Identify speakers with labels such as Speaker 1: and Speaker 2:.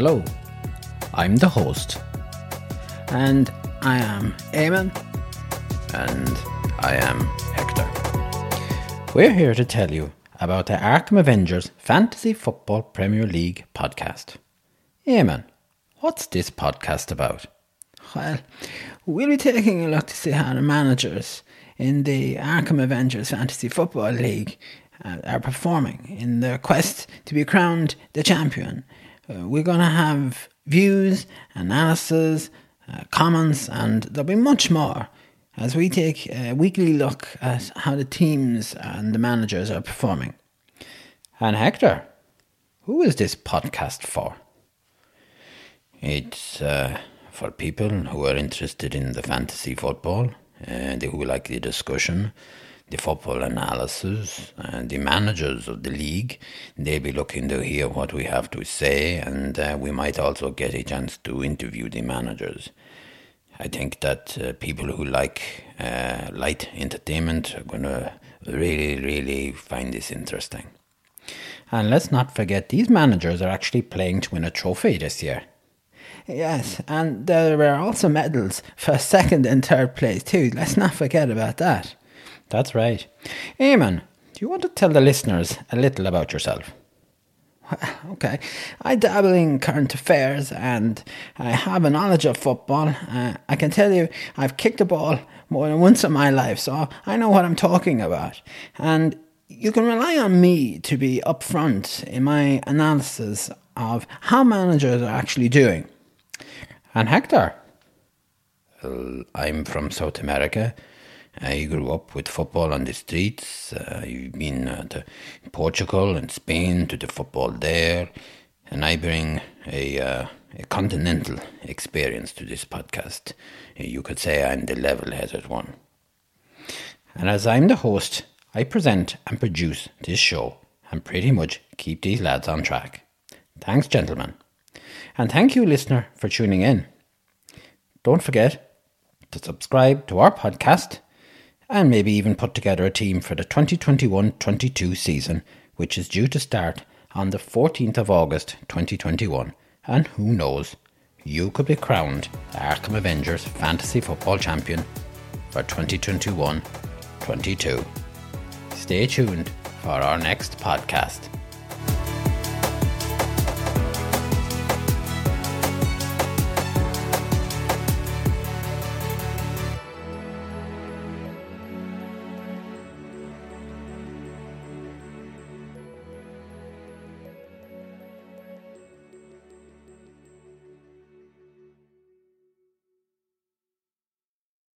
Speaker 1: Hello, I'm the host, and I am Eamon, and I am Hector. We're here to tell you about the Arkham Avengers Fantasy Football Premier League podcast. Eamon, what's this podcast about?
Speaker 2: Well, we'll be taking a look to see how the managers in the Arkham Avengers Fantasy Football League uh, are performing in their quest to be crowned the champion. Uh, we're going to have views, analysis, uh, comments, and there'll be much more as we take a weekly look at how the teams and the managers are performing.
Speaker 1: And Hector, who is this podcast for?
Speaker 3: It's uh, for people who are interested in the fantasy football, and who like the discussion, the football analysis, and the managers of the league. They'll be looking to hear what we have to say, and uh, we might also get a chance to interview the managers. I think that uh, people who like uh, light entertainment are going to really, really find this interesting.
Speaker 1: And let's not forget, these managers are actually playing to win a trophy this year.
Speaker 2: Yes, and there were also medals for second and third place too. Let's not forget about that.
Speaker 1: That's right. Eamon, do you want to tell the listeners a little about yourself?
Speaker 2: okay, I dabble in current affairs and I have a knowledge of football. Uh, I can tell you I've kicked a ball more than once in my life, so I know what I'm talking about. And you can rely on me to be upfront in my analysis of how managers are actually doing.
Speaker 1: And Hector?
Speaker 3: Well, I'm from South America. I grew up with football on the streets. Uh, I've been uh, to Portugal and Spain to the football there, and I bring a, uh, a continental experience to this podcast. You could say I'm the level-headed one.
Speaker 1: And as I'm the host, I present and produce this show and pretty much keep these lads on track. Thanks, gentlemen. And thank you, listener, for tuning in. Don't forget to subscribe to our podcast and maybe even put together a team for the 2021 22 season, which is due to start on the 14th of August 2021. And who knows, you could be crowned Arkham Avengers Fantasy Football Champion for 2021 22. Stay tuned for our next podcast.